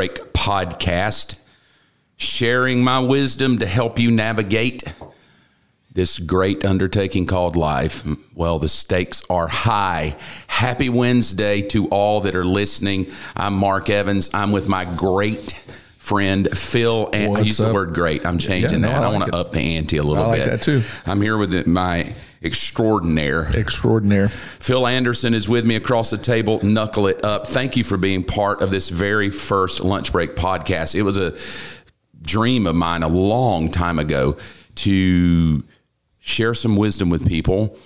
Welcome to the Lunch Break Podcast, sharing my wisdom to help you navigate this great undertaking called life. Well, the stakes are high. Happy Wednesday to all that are listening. I'm Mark Evans. I'm with my great friend Phil. And I use the word great. I'm changing Yeah, no, that. I I, like want to up the ante a little I like bit. that too. I'm here with my extraordinaire Extraordinaire. Phil Anderson is with me across the table. Knuckle it up. Thank you for being part of this very first lunch break podcast. It was a dream of mine a long time ago to share some wisdom with people.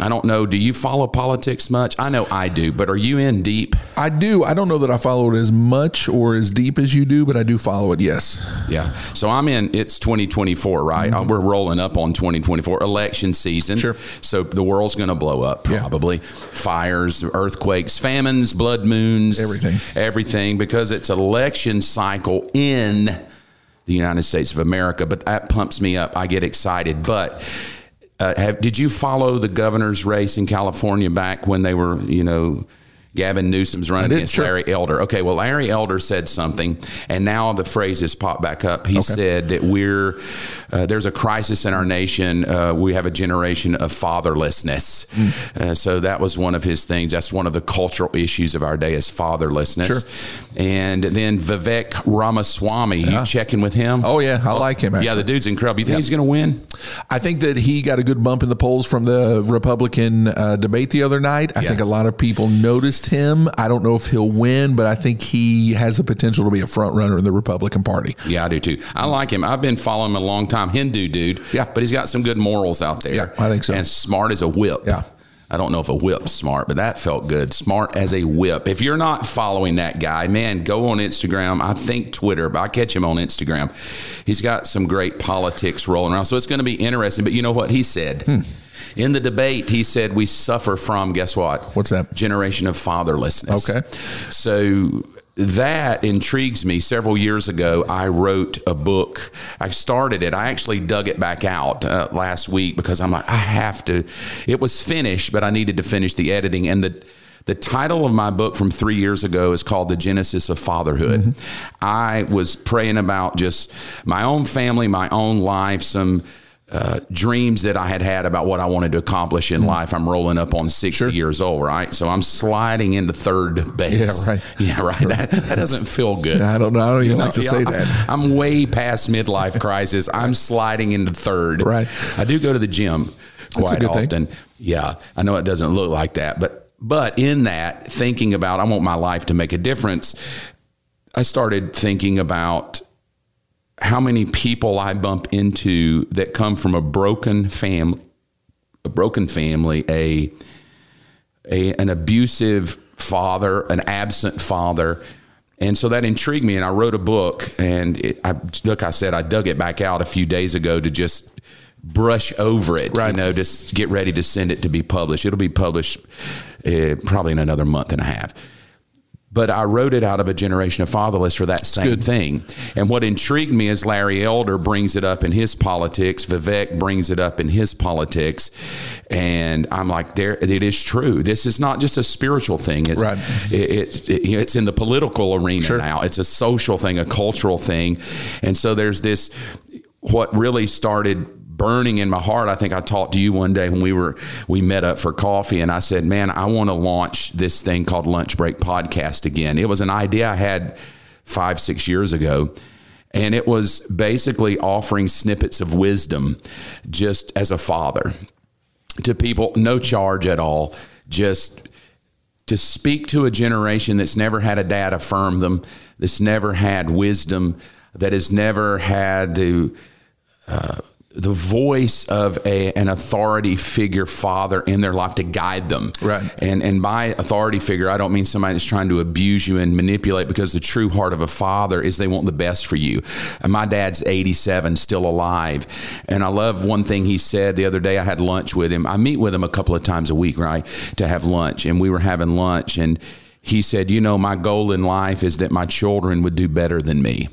I don't know. Do you follow politics much? I know I do, but are you in deep? I do. I don't know that I follow it as much or as deep as you do, but I do follow it. Yes. Yeah. So I'm in, it's 2024, right? Uh, We're rolling up on 2024 election season. Mm-hmm. Sure. So the world's going to blow up Yeah. probably. Fires, earthquakes, famines, blood moons, Everything. Everything because it's election cycle in the United States of America. But that pumps me up. I get excited. But uh, have, did you follow the governor's race in California back when they were, you know, Gavin Newsom's running against sure. Larry Elder? Okay, well, Larry Elder said something, and now the phrase has popped back up. He said that we're uh, there's a crisis in our nation. Uh, we have a generation of fatherlessness. Mm. Uh, so that was one of his things. That's one of the cultural issues of our day is fatherlessness. Sure. And then Vivek Ramaswamy, you checking with him? Oh yeah, I like him. Actually. yeah, the dude's incredible. You think he's going to win? I think that he got a good bump in the polls from the Republican uh, debate the other night. I Yeah. think a lot of people noticed him. I don't know if he'll win, but I think he has the potential to be a front runner in the Republican Party. Yeah, I do too. I like him. I've been following him a long time. Hindu dude. Yeah. But he's got some good morals out there. Yeah, I think so. And smart as a whip. Yeah. I don't know if a whip's smart, but that felt good. Smart as a whip. If you're not following that guy, man, go on Instagram. I think Twitter, but I catch him on Instagram. He's got some great politics rolling around. So it's going to be interesting. But you know what he said? Hmm. In the debate, he said we suffer from, guess what? What's that? Generation of fatherlessness. Okay. So that intrigues me. Several years ago, I wrote a book. I started it. I actually dug it back out uh, last week because I'm like, I have to. It was finished, but I needed to finish the editing. And the the title of my book from three years ago is called The Genesis of Fatherhood. I was praying about just my own family, my own life, some. Uh, dreams that I had had about what I wanted to accomplish in life. I'm rolling up on 60 years old, right? So I'm sliding into third base. Yeah, right. Yeah, right. That, that doesn't feel good. I don't know. I don't even like to Yeah, say that. I'm way past midlife crisis. I'm sliding into third. Right. I do go to the gym quite good thing. often. Yeah. I know it doesn't look like that, but but in that thinking about I want my life to make a difference, I started thinking about how many people I bump into that come from a broken family, a broken family, a, a an abusive father, an absent father. And so that intrigued me, and I wrote a book. And it, I, look, I said I dug it back out a few days ago to just brush over it, Right. you know, just get ready to send it to be published. It'll be published uh, probably in another month and a half. But I wrote it out of a generation of fatherless for that same good. thing. And what intrigued me is Larry Elder brings it up in his politics. Vivek brings it up in his politics. And I'm like, there, it is true. This is not just a spiritual thing. It's, Right. it, it, it- it's in the political arena now. It's a social thing, a cultural thing. And so there's this, what really started burning in my heart. I think I talked to you one day when we were we met up for coffee and I said, "Man, I want to launch this thing called Lunch Break Podcast again." It was an idea I had 5 6 years ago. And it was basically offering snippets of wisdom just as a father to people, no charge at all, just to speak to a generation that's never had a dad affirm them, that's never had wisdom, that has never had the uh, the voice of a, an authority figure father in their life to guide them. Right. And and by authority figure, I don't mean somebody that's trying to abuse you and manipulate because the true heart of a father is they want the best for you. And my dad's 87, still alive. And I love one thing he said the other day. I had lunch with him. I meet with him a couple of times a week, right? To have lunch. And we were having lunch and he said, You know, my goal in life is that my children would do better than me.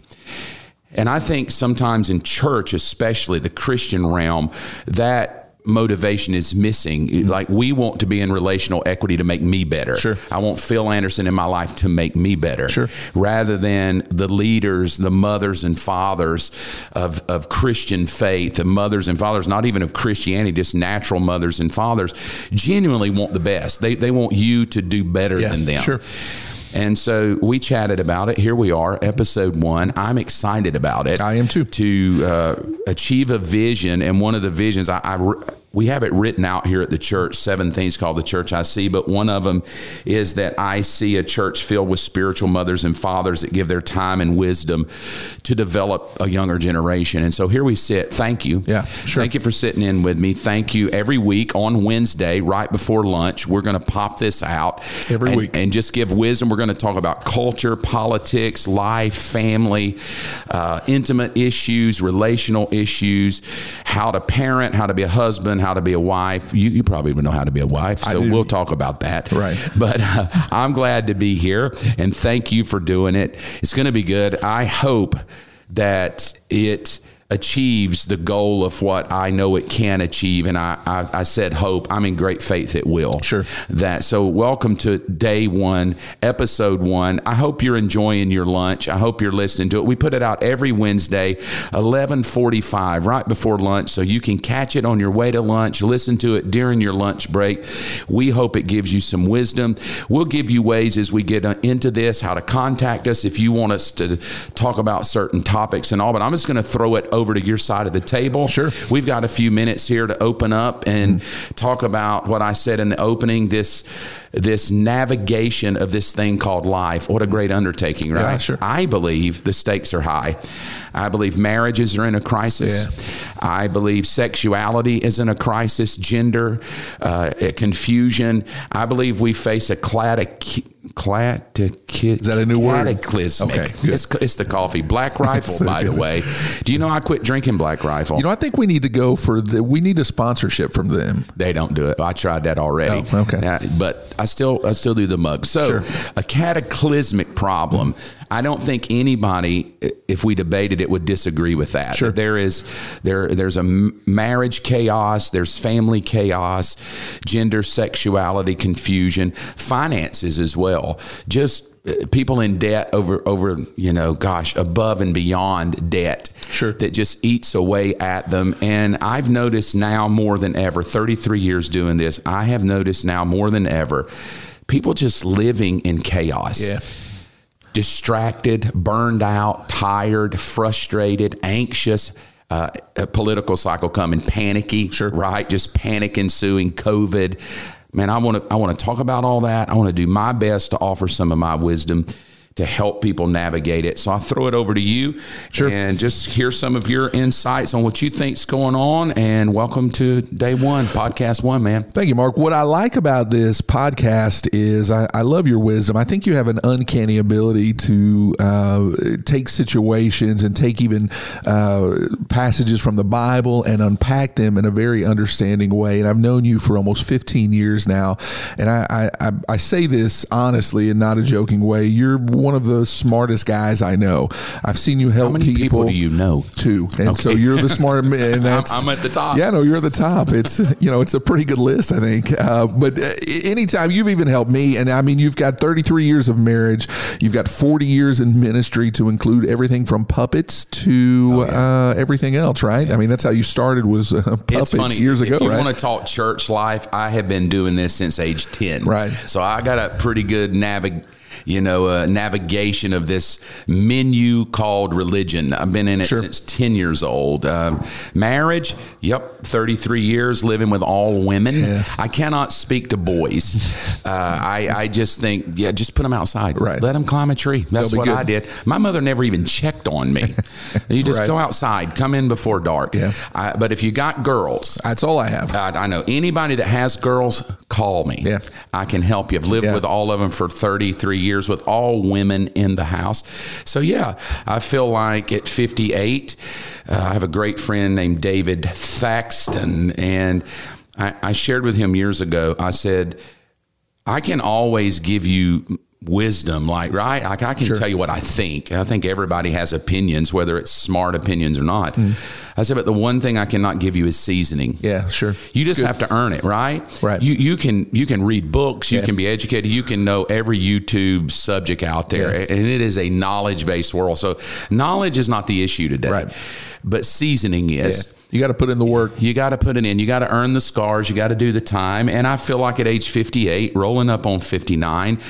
And I think sometimes in church, especially the Christian realm, that motivation is missing. Like we want to be in relational equity to make me better. Sure. I want Phil Anderson in my life to make me better. Sure. Rather than the leaders, the mothers and fathers of, of Christian faith, the mothers and fathers, not even of Christianity, just natural mothers and fathers, genuinely want the best. They, they want you to do better Yeah, than them. sure. And so we chatted about it. Here we are, episode one. I'm excited about it. I am too. To uh, achieve a vision, and one of the visions I, I we have it written out here at the church. Seven things called the church I see, but one of them is that I see a church filled with spiritual mothers and fathers that give their time and wisdom to develop a younger generation. And so here we sit. Thank you. Yeah, sure. Thank you for sitting in with me. Thank you. Every week on Wednesday, right before lunch, we're going to pop this out Every and- week. and just give wisdom. We're going to talk about culture, politics, life, family, uh, intimate issues, relational issues, how to parent, how to be a husband, how to be a wife. You, you probably would know how to be a wife, so we'll talk about that. Right. But uh, I'm glad to be here, and thank you for doing it. It's going to be good. I hope that it achieves the goal of what I know it can achieve. And I, I, I said hope. I'm in great faith it will. Sure. That so welcome to day one, episode one. I hope you're enjoying your lunch. I hope you're listening to it. We put it out every Wednesday, 1145, right before lunch. So you can catch it on your way to lunch, listen to it during your lunch break. We hope it gives you some wisdom. We'll give you ways as we get uh, into this, how to contact us if you want us to talk about certain topics and all. But I'm just going to throw it over to your side of the table. Sure. We've got a few minutes here to open up and mm-hmm. talk about what I said in the opening this this navigation of this thing called life. What a great undertaking, right? Yeah, sure. I believe the stakes are high. I believe marriages are in a crisis. I believe sexuality is in a crisis, gender, uh, confusion. I believe we face a cladic. Clatic, Is that a new word? cataclysmic. Okay, good. It's, it's the coffee. Black Rifle, So by the way. Do you know I quit drinking Black Rifle? You know, I think we need to go for the. We need a sponsorship from them. They don't do it. I tried that already. Oh, okay. Yeah, but I still I still do the mug. So Sure. a cataclysmic problem. I don't think anybody, if we debated it, would disagree with that. Sure. There is there there's a marriage chaos. There's family chaos, gender, sexuality confusion, finances as well. Just uh, people in debt over over you know gosh above and beyond debt Sure. that just eats away at them. And I've noticed now more than ever, 33 years doing this, I have noticed now more than ever, people just living in chaos. Distracted, burned out, tired, frustrated, anxious. Uh, a political cycle coming, panicky, Sure. right? Just panic ensuing, COVID. Man, I want to I want to talk about all that. I want to do my best to offer some of my wisdom to help people navigate it. So I throw it over to you Sure. and just hear some of your insights on what you think's going on. And welcome to day one, podcast one, man. Thank you, Mark. What I like about this podcast is I, I love your wisdom. I think you have an uncanny ability to uh, take situations and take even uh, passages from the Bible and unpack them in a very understanding way. And I've known you for almost 15 years now. And I, I, I, I say this honestly and not a joking way. You're one of the smartest guys I know. I've seen you help How many people, do you know? Two. And so you're the smart man. And that's, I'm at the top. Yeah, no, you're at the top. It's you know, it's a pretty good list, I think. Uh, but uh, anytime you've even helped me, and I mean, you've got 33 years of marriage, you've got 40 years in ministry to include everything from puppets to uh, everything else, right? I mean, that's how you started was uh, puppets It's funny. years if ago, you right? want to talk church life, I have been doing this since age 10. Right. So I got a pretty good navig you know, uh, navigation of this menu called religion. I've been in it Sure. since 10 years old. Um, marriage, yep, 33 years living with all women. Yeah. I cannot speak to boys. Uh, I, I just think, yeah, just put them outside. Right. Let them climb a tree. That's what be I did. My mother never even checked on me. you just Right. go outside, come in before dark. Yeah. I, but if you got girls, That's all I have. I, I know anybody that has girls, call me. Yeah. I can help you. I've lived Yeah. with all of them for 33 years with all women in the house. So, yeah, I feel like at 58, uh, I have a great friend named David Thaxton. And I, I shared with him years ago, I said, I can always give you wisdom like right? Like i can sure. tell you what i think. I think everybody has opinions whether it's smart opinions or not. Mm. i said but the one thing i cannot give you is seasoning. Yeah sure. You just have to earn it right? Right. You you can you can read books you yeah. can be educated you can know every youtube subject out there. Yeah. and it is a knowledge based world. So knowledge is not the issue today. Right. But seasoning is. Yeah. You got to put in the work. You got to put it in. You got to earn the scars. You got to do the time. And I feel like at age 58, rolling up on 59,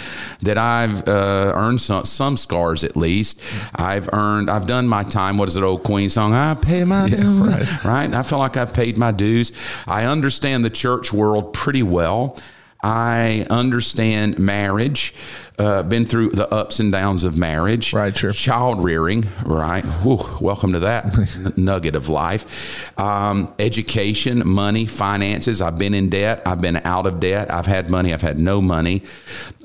that I've uh, earned some, some scars at least. I've earned, I've done my time. What is it, old Queen song? I pay my yeah, dues. Right. right. I feel like I've paid my dues. I understand the church world pretty well. I understand marriage, uh, been through the ups and downs of marriage. Right, sure. Child rearing, right. Whew, welcome to that nugget of life. Um, education, money, finances. I've been in debt. I've been out of debt. I've had money. I've had no money.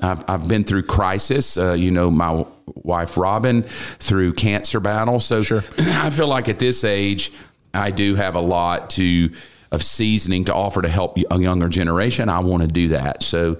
I've, I've been through crisis. Uh, you know, my wife Robin through cancer battle. So sure. I feel like at this age, I do have a lot to of seasoning to offer to help a younger generation, I want to do that. So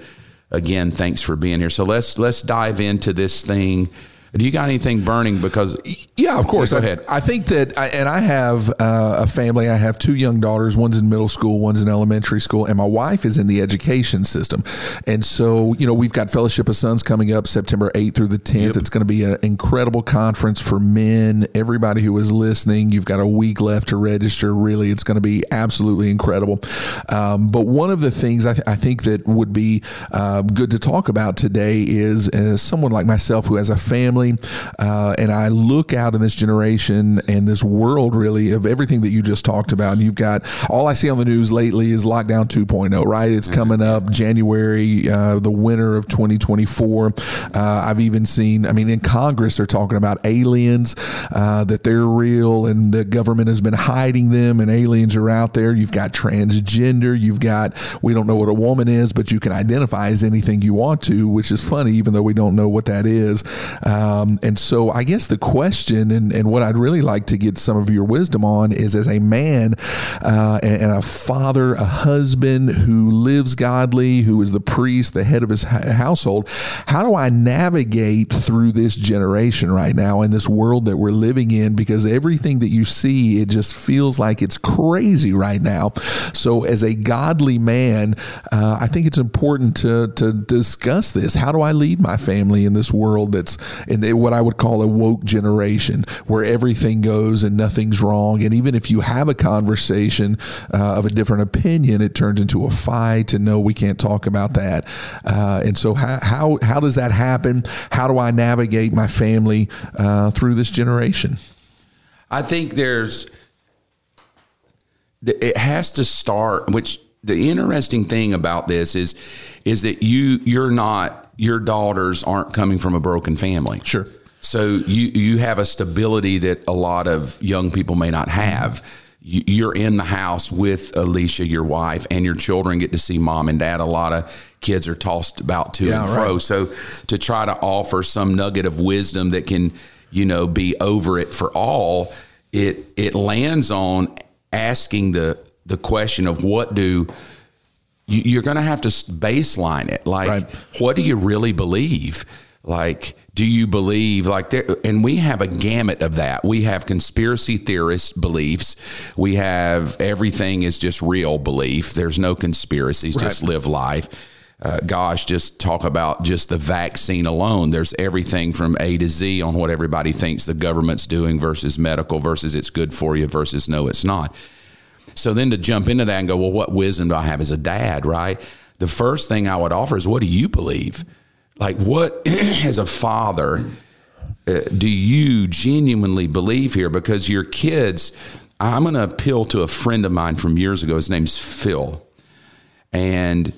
again, thanks for being here. So let's let's dive into this thing do you got anything burning? Because yeah, of course. go ahead. I, I think that, I, and I have uh, a family. I have two young daughters. One's in middle school. One's in elementary school, and my wife is in the education system. And so, you know, we've got Fellowship of Sons coming up September eighth through the tenth. Yep. It's going to be an incredible conference for men. Everybody who is listening, you've got a week left to register. Really, it's going to be absolutely incredible. Um, but one of the things I, th- I think that would be uh, good to talk about today is uh, someone like myself who has a family family. Uh, and I look out in this generation and this world really of everything that you just talked about. And you've got all I see on the news lately is lockdown 2.0, right? It's coming up January, uh, the winter of 2024. Uh, I've even seen, I mean, in Congress, they're talking about aliens, uh, that they're real and the government has been hiding them and aliens are out there. You've got transgender. You've got, we don't know what a woman is, but you can identify as anything you want to, which is funny, even though we don't know what that is. Uh, um, and so I guess the question and, and what I'd really like to get some of your wisdom on is as a man uh, and, and, a father, a husband who lives godly, who is the priest, the head of his household, how do I navigate through this generation right now in this world that we're living in? Because everything that you see, it just feels like it's crazy right now. So as a godly man, uh, I think it's important to, to discuss this. How do I lead my family in this world that's in in what I would call a woke generation where everything goes and nothing's wrong. And even if you have a conversation uh, of a different opinion, it turns into a fight. And no, we can't talk about that. Uh, and so, how, how, how does that happen? How do I navigate my family uh, through this generation? I think there's, it has to start, which the interesting thing about this is, is that you, you're not your daughters aren't coming from a broken family. Sure. So you you have a stability that a lot of young people may not have. You're in the house with Alicia, your wife, and your children get to see mom and dad. A lot of kids are tossed about to yeah, and fro. Right. So to try to offer some nugget of wisdom that can, you know, be over it for all, it it lands on asking the the question of what do you're going to have to baseline it. Like, right. what do you really believe? Like, do you believe like there? And we have a gamut of that. We have conspiracy theorist beliefs. We have everything is just real belief. There's no conspiracies. Right. Just live life. Uh, gosh, just talk about just the vaccine alone. There's everything from A to Z on what everybody thinks the government's doing versus medical versus it's good for you versus no, it's not. So then to jump into that and go, well, what wisdom do I have as a dad, right? The first thing I would offer is, what do you believe? Like, what, as a father, uh, do you genuinely believe here? Because your kids, I'm going to appeal to a friend of mine from years ago. His name's Phil. And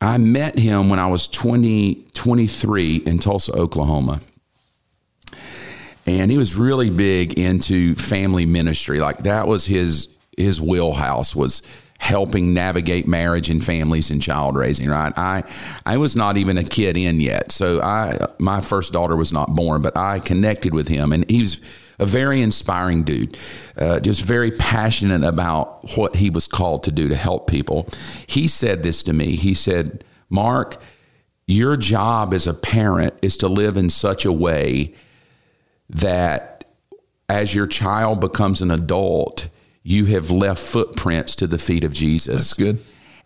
I met him when I was 20, 23 in Tulsa, Oklahoma and he was really big into family ministry like that was his his wheelhouse was helping navigate marriage and families and child raising right? I i was not even a kid in yet. So i my first daughter was not born but i connected with him and he was a very inspiring dude uh, just very passionate about what he was called to do to help people. He said this to me. He said mark your job as a parent is to live in such a way that as your child becomes an adult, you have left footprints to the feet of Jesus. That's good.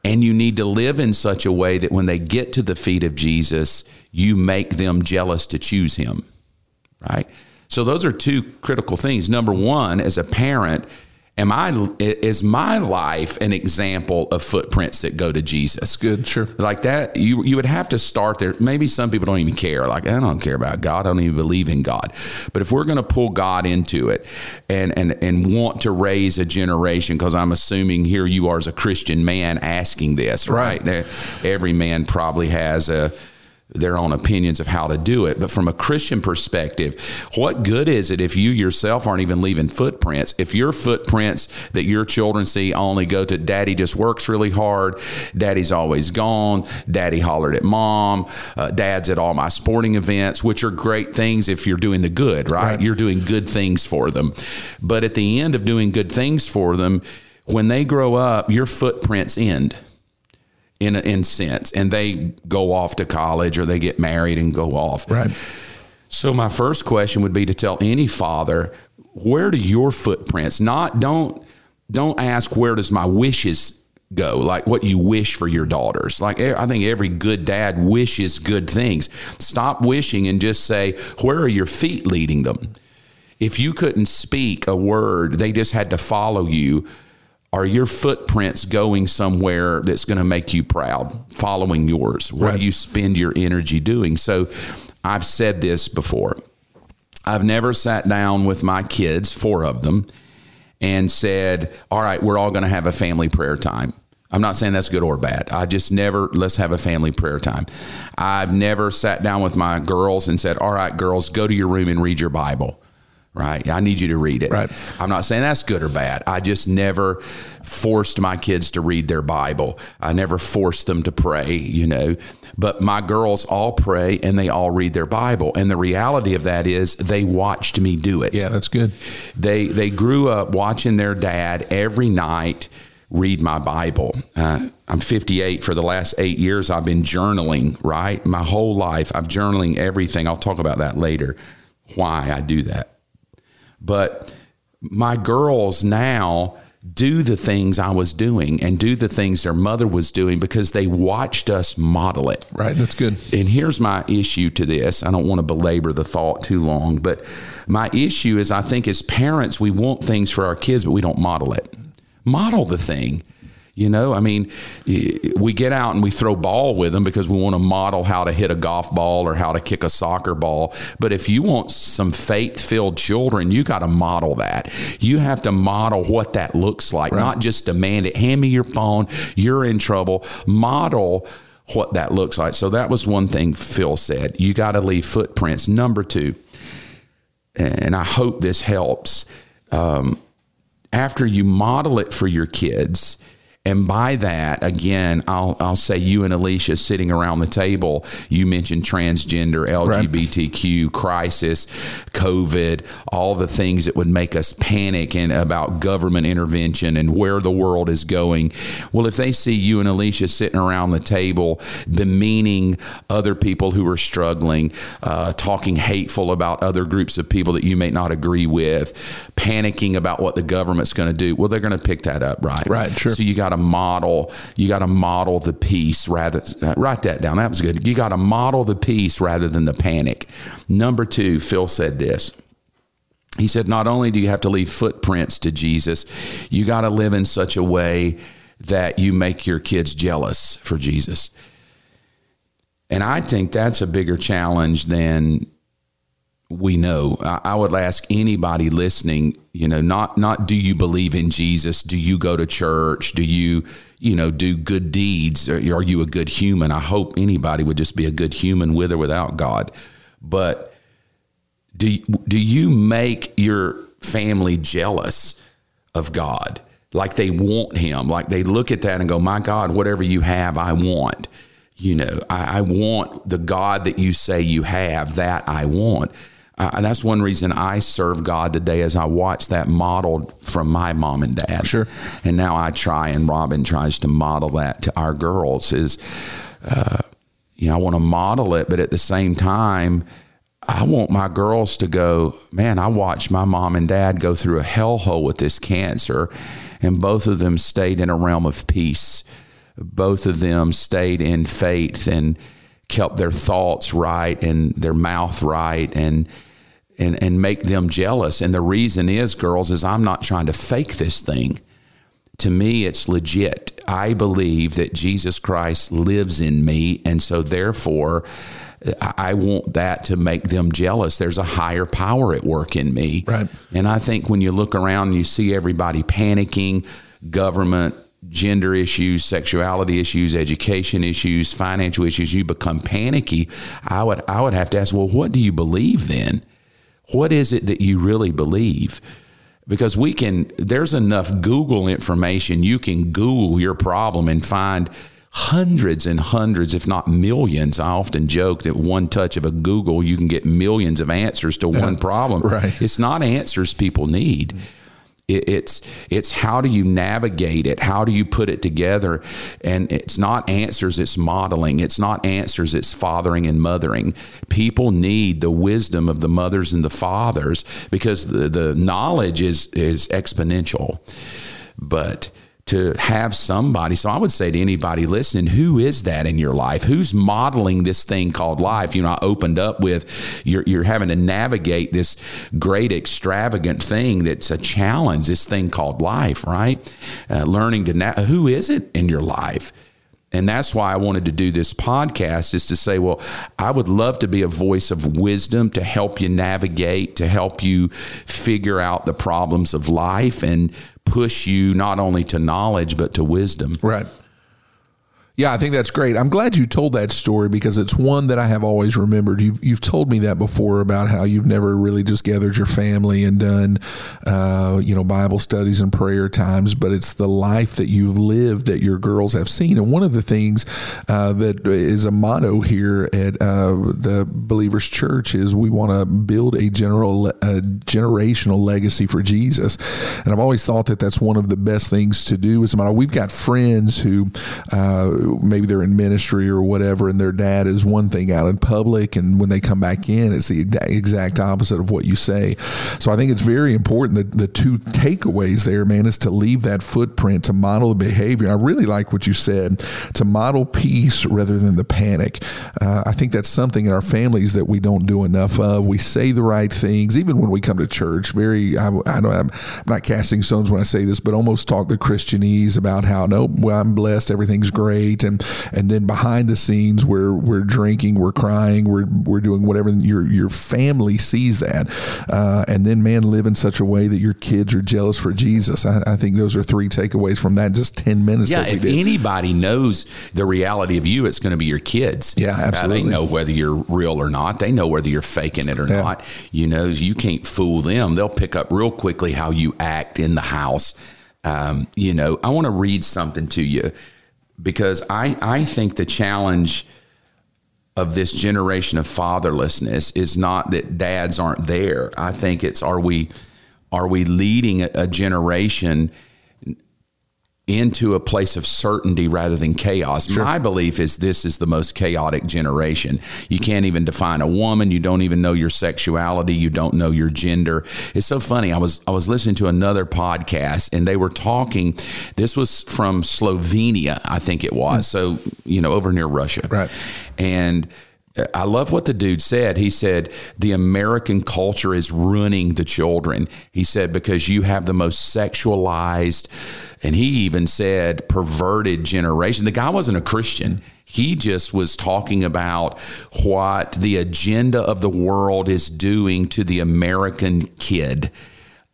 And you need to live in such a way that when they get to the feet of Jesus, you make them jealous to choose him. Right? So those are two critical things. Number one, as a parent, am I is my life an example of footprints that go to Jesus? Good, sure. Like that, you you would have to start there. Maybe some people don't even care. Like I don't care about God. I don't even believe in God. But if we're going to pull God into it and and and want to raise a generation, because I'm assuming here you are as a Christian man asking this, right? right? Every man probably has a their own opinions of how to do it. But from a Christian perspective, what good is it if you yourself aren't even leaving footprints? If your footprints that your children see only go to daddy just works really hard, daddy's always gone, daddy hollered at mom, uh, dad's at all my sporting events, which are great things if you're doing the good, right? right? You're doing good things for them. But at the end of doing good things for them, when they grow up, your footprints end in in sense, and they go off to college or they get married and go off. Right. So my first question would be to tell any father, where do your footprints? Not don't don't ask where does my wishes go like what you wish for your daughters like i think every good dad wishes good things stop wishing and just say where are your feet leading them if you couldn't speak a word they just had to follow you are your footprints going somewhere that's going to make you proud following yours what right. do you spend your energy doing so i've said this before i've never sat down with my kids four of them and said all right we're all going to have a family prayer time I'm not saying that's good or bad. I just never, let's have a family prayer time. I've never sat down with my girls and said, All right, girls, go to your room and read your Bible right? I need you to read it. Right. I'm not saying that's good or bad. I just never forced my kids to read their Bible. I never forced them to pray, you know. But my girls all pray and they all read their Bible. And the reality of that is they watched me do it. Yeah, that's good. They they grew up watching their dad every night read my Bible. Uh, I'm 58. For the last eight years, I've been journaling, right? My whole life, I've journaling everything. I'll talk about that later, why I do that. But my girls now do the things I was doing and do the things their mother was doing because they watched us model it. Right, that's good. And here's my issue to this. I don't want to belabor the thought too long, but my issue is I think as parents, we want things for our kids, but we don't model it. Model the thing. You know, I mean, we get out and we throw ball with them because we want to model how to hit a golf ball or how to kick a soccer ball. But if you want some faith filled children, you got to model that. You have to model what that looks like, right. not just demand it. Hand me your phone. You're in trouble. Model what that looks like. So that was one thing Phil said. You got to leave footprints. Number two, and I hope this helps. Um, after you model it for your kids, and by that, again, I'll, I'll say you and Alicia sitting around the table, you mentioned transgender, LGBTQ right. crisis, COVID, all the things that would make us panic and about government intervention and where the world is going. Well, if they see you and Alicia sitting around the table demeaning other people who are struggling, uh, talking hateful about other groups of people that you may not agree with, panicking about what the government's going to do, well, they're going to pick that up, right? Right, sure. So you got to model. You got to model the peace rather. Uh, write that down. That was good. You got to model the peace rather than the panic. Number two, Phil said this. He said, not only do you have to leave footprints to Jesus, you got to live in such a way that you make your kids jealous for Jesus. And I think that's a bigger challenge than we know. I, I, would ask anybody listening, you know, not not do you believe in Jesus? Do you go to church? Do you, you know, do good deeds? Are, are you a good human? I hope anybody would just be a good human with or without God. But do do you make your family jealous of God? Like they want him, like they look at that and go, My God, whatever you have, I want. You know, I, I want the God that you say you have, that I want uh, that's one reason I serve God today as I watch that modeled from my mom and dad. Sure. And now I try, and Robin tries to model that to our girls is, uh, you know, I want to model it, but at the same time, I want my girls to go, man, I watched my mom and dad go through a hellhole with this cancer, and both of them stayed in a realm of peace. Both of them stayed in faith and kept their thoughts right and their mouth right and and and make them jealous. And the reason is, girls, is I'm not trying to fake this thing. To me, it's legit. I believe that Jesus Christ lives in me, and so therefore I want that to make them jealous. There's a higher power at work in me. Right. And I think when you look around and you see everybody panicking, government, gender issues, sexuality issues, education issues, financial issues, you become panicky. I would I would have to ask, well, what do you believe then? What is it that you really believe? Because we can there's enough Google information. You can Google your problem and find hundreds and hundreds, if not millions. I often joke that one touch of a Google, you can get millions of answers to one problem. Right. It's not answers people need. It's it's how do you navigate it? How do you put it together? And it's not answers. It's modeling. It's not answers. It's fathering and mothering. People need the wisdom of the mothers and the fathers because the, the knowledge is is exponential. But to have somebody. So I would say to anybody listening, who is that in your life? Who's modeling this thing called life? You know, I opened up with you're, you're having to navigate this great extravagant thing that's a challenge, this thing called life, right? Uh, learning to, na- who is it in your life? And that's why I wanted to do this podcast is to say, well, I would love to be a voice of wisdom to help you navigate, to help you figure out the problems of life and push you not only to knowledge, but to wisdom. Right. Yeah, I think that's great. I'm glad you told that story because it's one that I have always remembered. You've you've told me that before about how you've never really just gathered your family and done, uh, you know, Bible studies and prayer times, but it's the life that you've lived that your girls have seen. And one of the things uh, that is a motto here at uh, the Believers Church is we want to build a general a generational legacy for Jesus. And I've always thought that that's one of the best things to do. As a motto, we've got friends who uh, maybe they're in ministry or whatever, and their dad is one thing out in public, and when they come back in, it's the exact opposite of what you say. So I think it's very important that the two takeaways there, man, is to leave that footprint, to model the behavior. I really like what you said, to model peace rather than the panic. Uh, I think that's something in our families that we don't do enough of. We say the right things, even when we come to church. Very, I, I I'm, I'm not casting stones when I say this, but almost talk the Christianese about how, no, well, I'm blessed, everything's great and and then behind the scenes we're we're drinking, we're crying, we're we're doing whatever. Your your family sees that, uh, and then man, live in such a way that your kids are jealous for Jesus. I, I think those are three takeaways from that. Just ten minutes. Yeah, if did. anybody knows the reality of you, it's going to be your kids. Yeah, absolutely. Uh, they know whether you're real or not. They know whether you're faking it or yeah. not. You know, you can't fool them. They'll pick up real quickly how you act in the house. Um, you know, I want to read something to you because I, I think the challenge of this generation of fatherlessness is not that dads aren't there. I think it's are we are we leading a, a generation into a place of certainty rather than chaos. Sure. My belief is this is the most chaotic generation. You can't even define a woman, you don't even know your sexuality, you don't know your gender. It's so funny. I was I was listening to another podcast and they were talking this was from Slovenia, I think it was. Mm. So, you know, over near Russia. Right. And I love what the dude said. He said, the American culture is ruining the children. He said, because you have the most sexualized, and he even said perverted generation. The guy wasn't a Christian. He just was talking about what the agenda of the world is doing to the American kid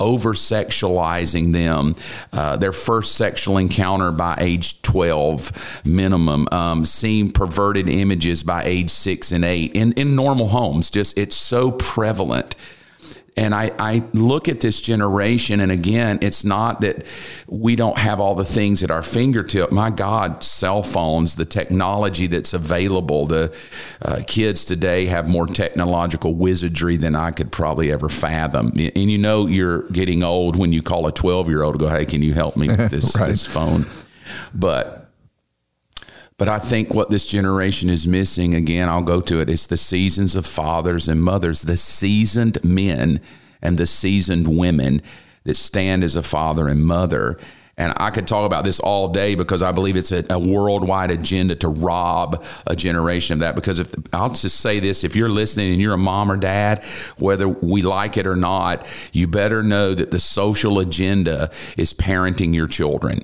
over sexualizing them. Uh, their first sexual encounter by age 12 minimum, um, seeing perverted images by age six and eight in, in normal homes. Just it's so prevalent and I, I look at this generation, and again, it's not that we don't have all the things at our fingertip. My God, cell phones, the technology that's available, the uh, kids today have more technological wizardry than I could probably ever fathom. And you know, you're getting old when you call a 12 year old to go, Hey, can you help me with this, right. this phone? But But I think what this generation is missing, again, I'll go to it, it's the seasons of fathers and mothers, the seasoned men and the seasoned women that stand as a father and mother. And I could talk about this all day because I believe it's a, a, worldwide agenda to rob a generation of that. Because if I'll just say this, if you're listening and you're a mom or dad, whether we like it or not, you better know that the social agenda is parenting your children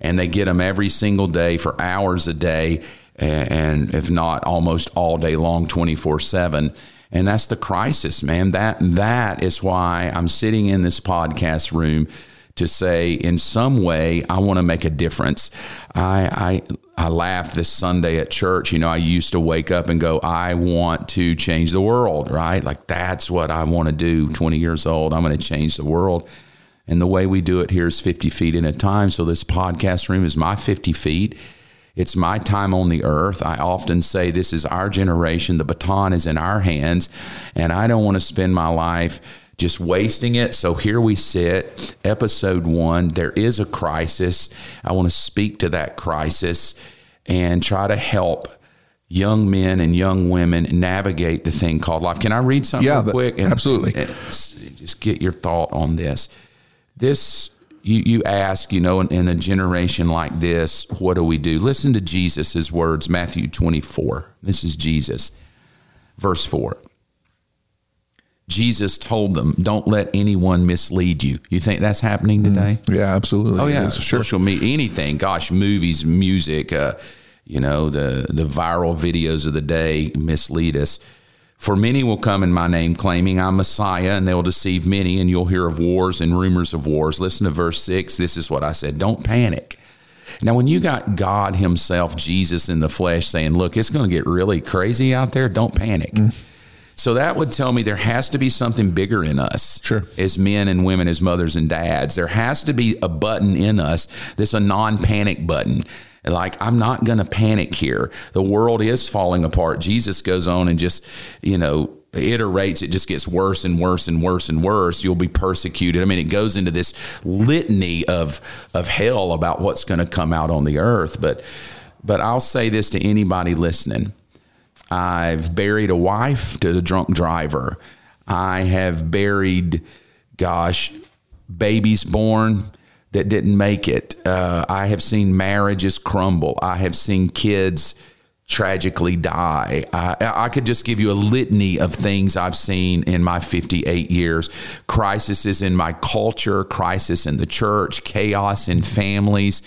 and they get them every single day for hours a day, and if not almost all day long, 24 7 and that's the crisis man. That that is why i'm sitting in this podcast room to say in some way i want to make a difference. I i i laughed this sunday at church. You know i used to wake up and go i want to change the world right? Like that's what i want to do. 20 years old i'm going to change the world and the way we do it here is 50 feet in a time. So this podcast room is my 50 feet. It's my time on the earth. I often say this is our generation. The baton is in our hands. And I don't want to spend my life just wasting it. So here we sit, episode one. There is a crisis. I want to speak to that crisis and try to help young men and young women navigate the thing called life. Can I read something yeah, real quick? And, absolutely. And just get your thought on this this you, you ask, you know, in, in, a generation like this, what do we do? Listen to Jesus' words, Matthew 24. This is Jesus, verse 4. Jesus told them, don't let anyone mislead you. You think that's happening mm. today? Mm, yeah, absolutely. Oh, yeah. Social media, anything. Gosh, movies, music, uh, you know, the, the viral videos of the day mislead us. For many will come in my name, claiming I'm Messiah, and they will deceive many, and you'll hear of wars and rumors of wars. Listen to verse 6. This is what I said Don't panic. Now, when you got God Himself, Jesus in the flesh, saying, Look, it's going to get really crazy out there, don't panic. Mm. So that would tell me there has to be something bigger in us. Sure. As men and women, as mothers and dads. There has to be a button in us that's a non panic button like, I'm not going to panic here. The world is falling apart. Jesus goes on and just, you know, iterates, it just gets worse and worse and worse and worse. You'll be persecuted. I mean, it goes into this litany of of hell about what's going to come out on the earth. But but I'll say this to anybody listening. I've buried a wife to the drunk driver. I have buried, gosh, babies born that didn't make it. Uh, I have seen marriages crumble. I have seen kids tragically die. I, I, could just give you a litany of things I've seen in my 58 years. Crises in my culture, crisis in the church, chaos in families.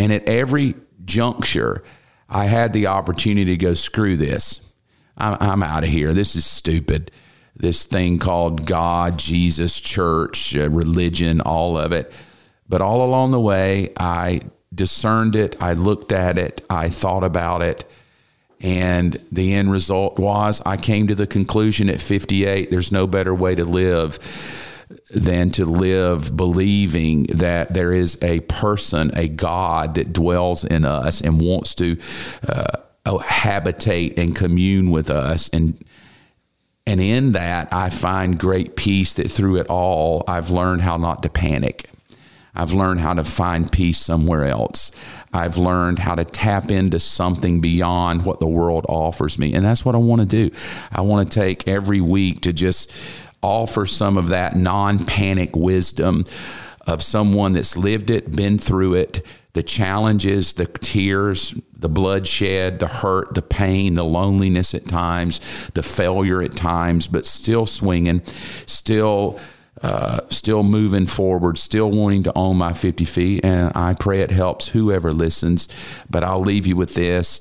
And at every juncture, I had the opportunity to go, screw this. I'm, I'm out of here. This is stupid. This thing called God, Jesus, church, uh, religion, all of it. But all along the way, I discerned it, I looked at it, I thought about it. And the end result was I came to the conclusion at 58 there's no better way to live than to live believing that there is a person, a God that dwells in us and wants to uh, habitate and commune with us. And and in that, I find great peace that through it all, I've learned how not to panic. I've learned how to find peace somewhere else. I've learned how to tap into something beyond what the world offers me. And that's what I want to do. I want to take every week to just offer some of that non panic wisdom of someone that's lived it, been through it, the challenges, the tears, the bloodshed, the hurt, the pain, the loneliness at times, the failure at times, but still swinging, still uh, still moving forward, still wanting to own my 50 feet. And I pray it helps whoever listens. But I'll leave you with this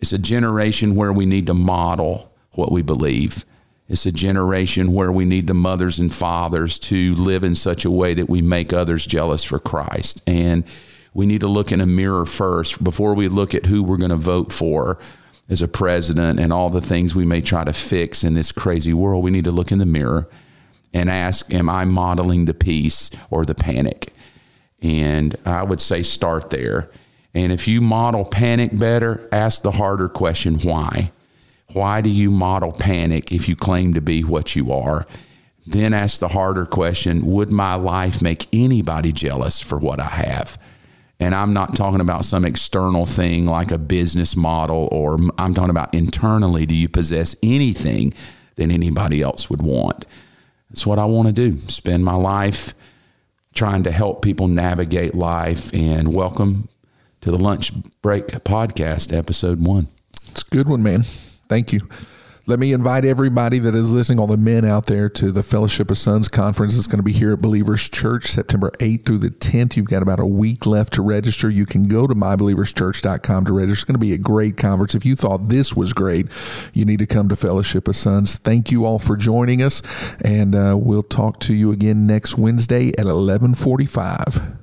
it's a generation where we need to model what we believe. It's a generation where we need the mothers and fathers to live in such a way that we make others jealous for Christ. And we need to look in a mirror first before we look at who we're going to vote for as a president and all the things we may try to fix in this crazy world. We need to look in the mirror and ask, Am I modeling the peace or the panic? And I would say start there. And if you model panic better, ask the harder question why? Why do you model panic if you claim to be what you are? Then ask the harder question Would my life make anybody jealous for what I have? And I'm not talking about some external thing like a business model, or I'm talking about internally. Do you possess anything that anybody else would want? That's what I want to do. Spend my life trying to help people navigate life. And welcome to the Lunch Break Podcast, episode one. It's a good one, man. Thank you. Let me invite everybody that is listening, all the men out there, to the Fellowship of Sons conference. It's going to be here at Believers Church September 8th through the 10th. You've got about a week left to register. You can go to mybelieverschurch.com to register. It's going to be a great conference. If you thought this was great, you need to come to Fellowship of Sons. Thank you all for joining us, and uh, we'll talk to you again next Wednesday at 1145.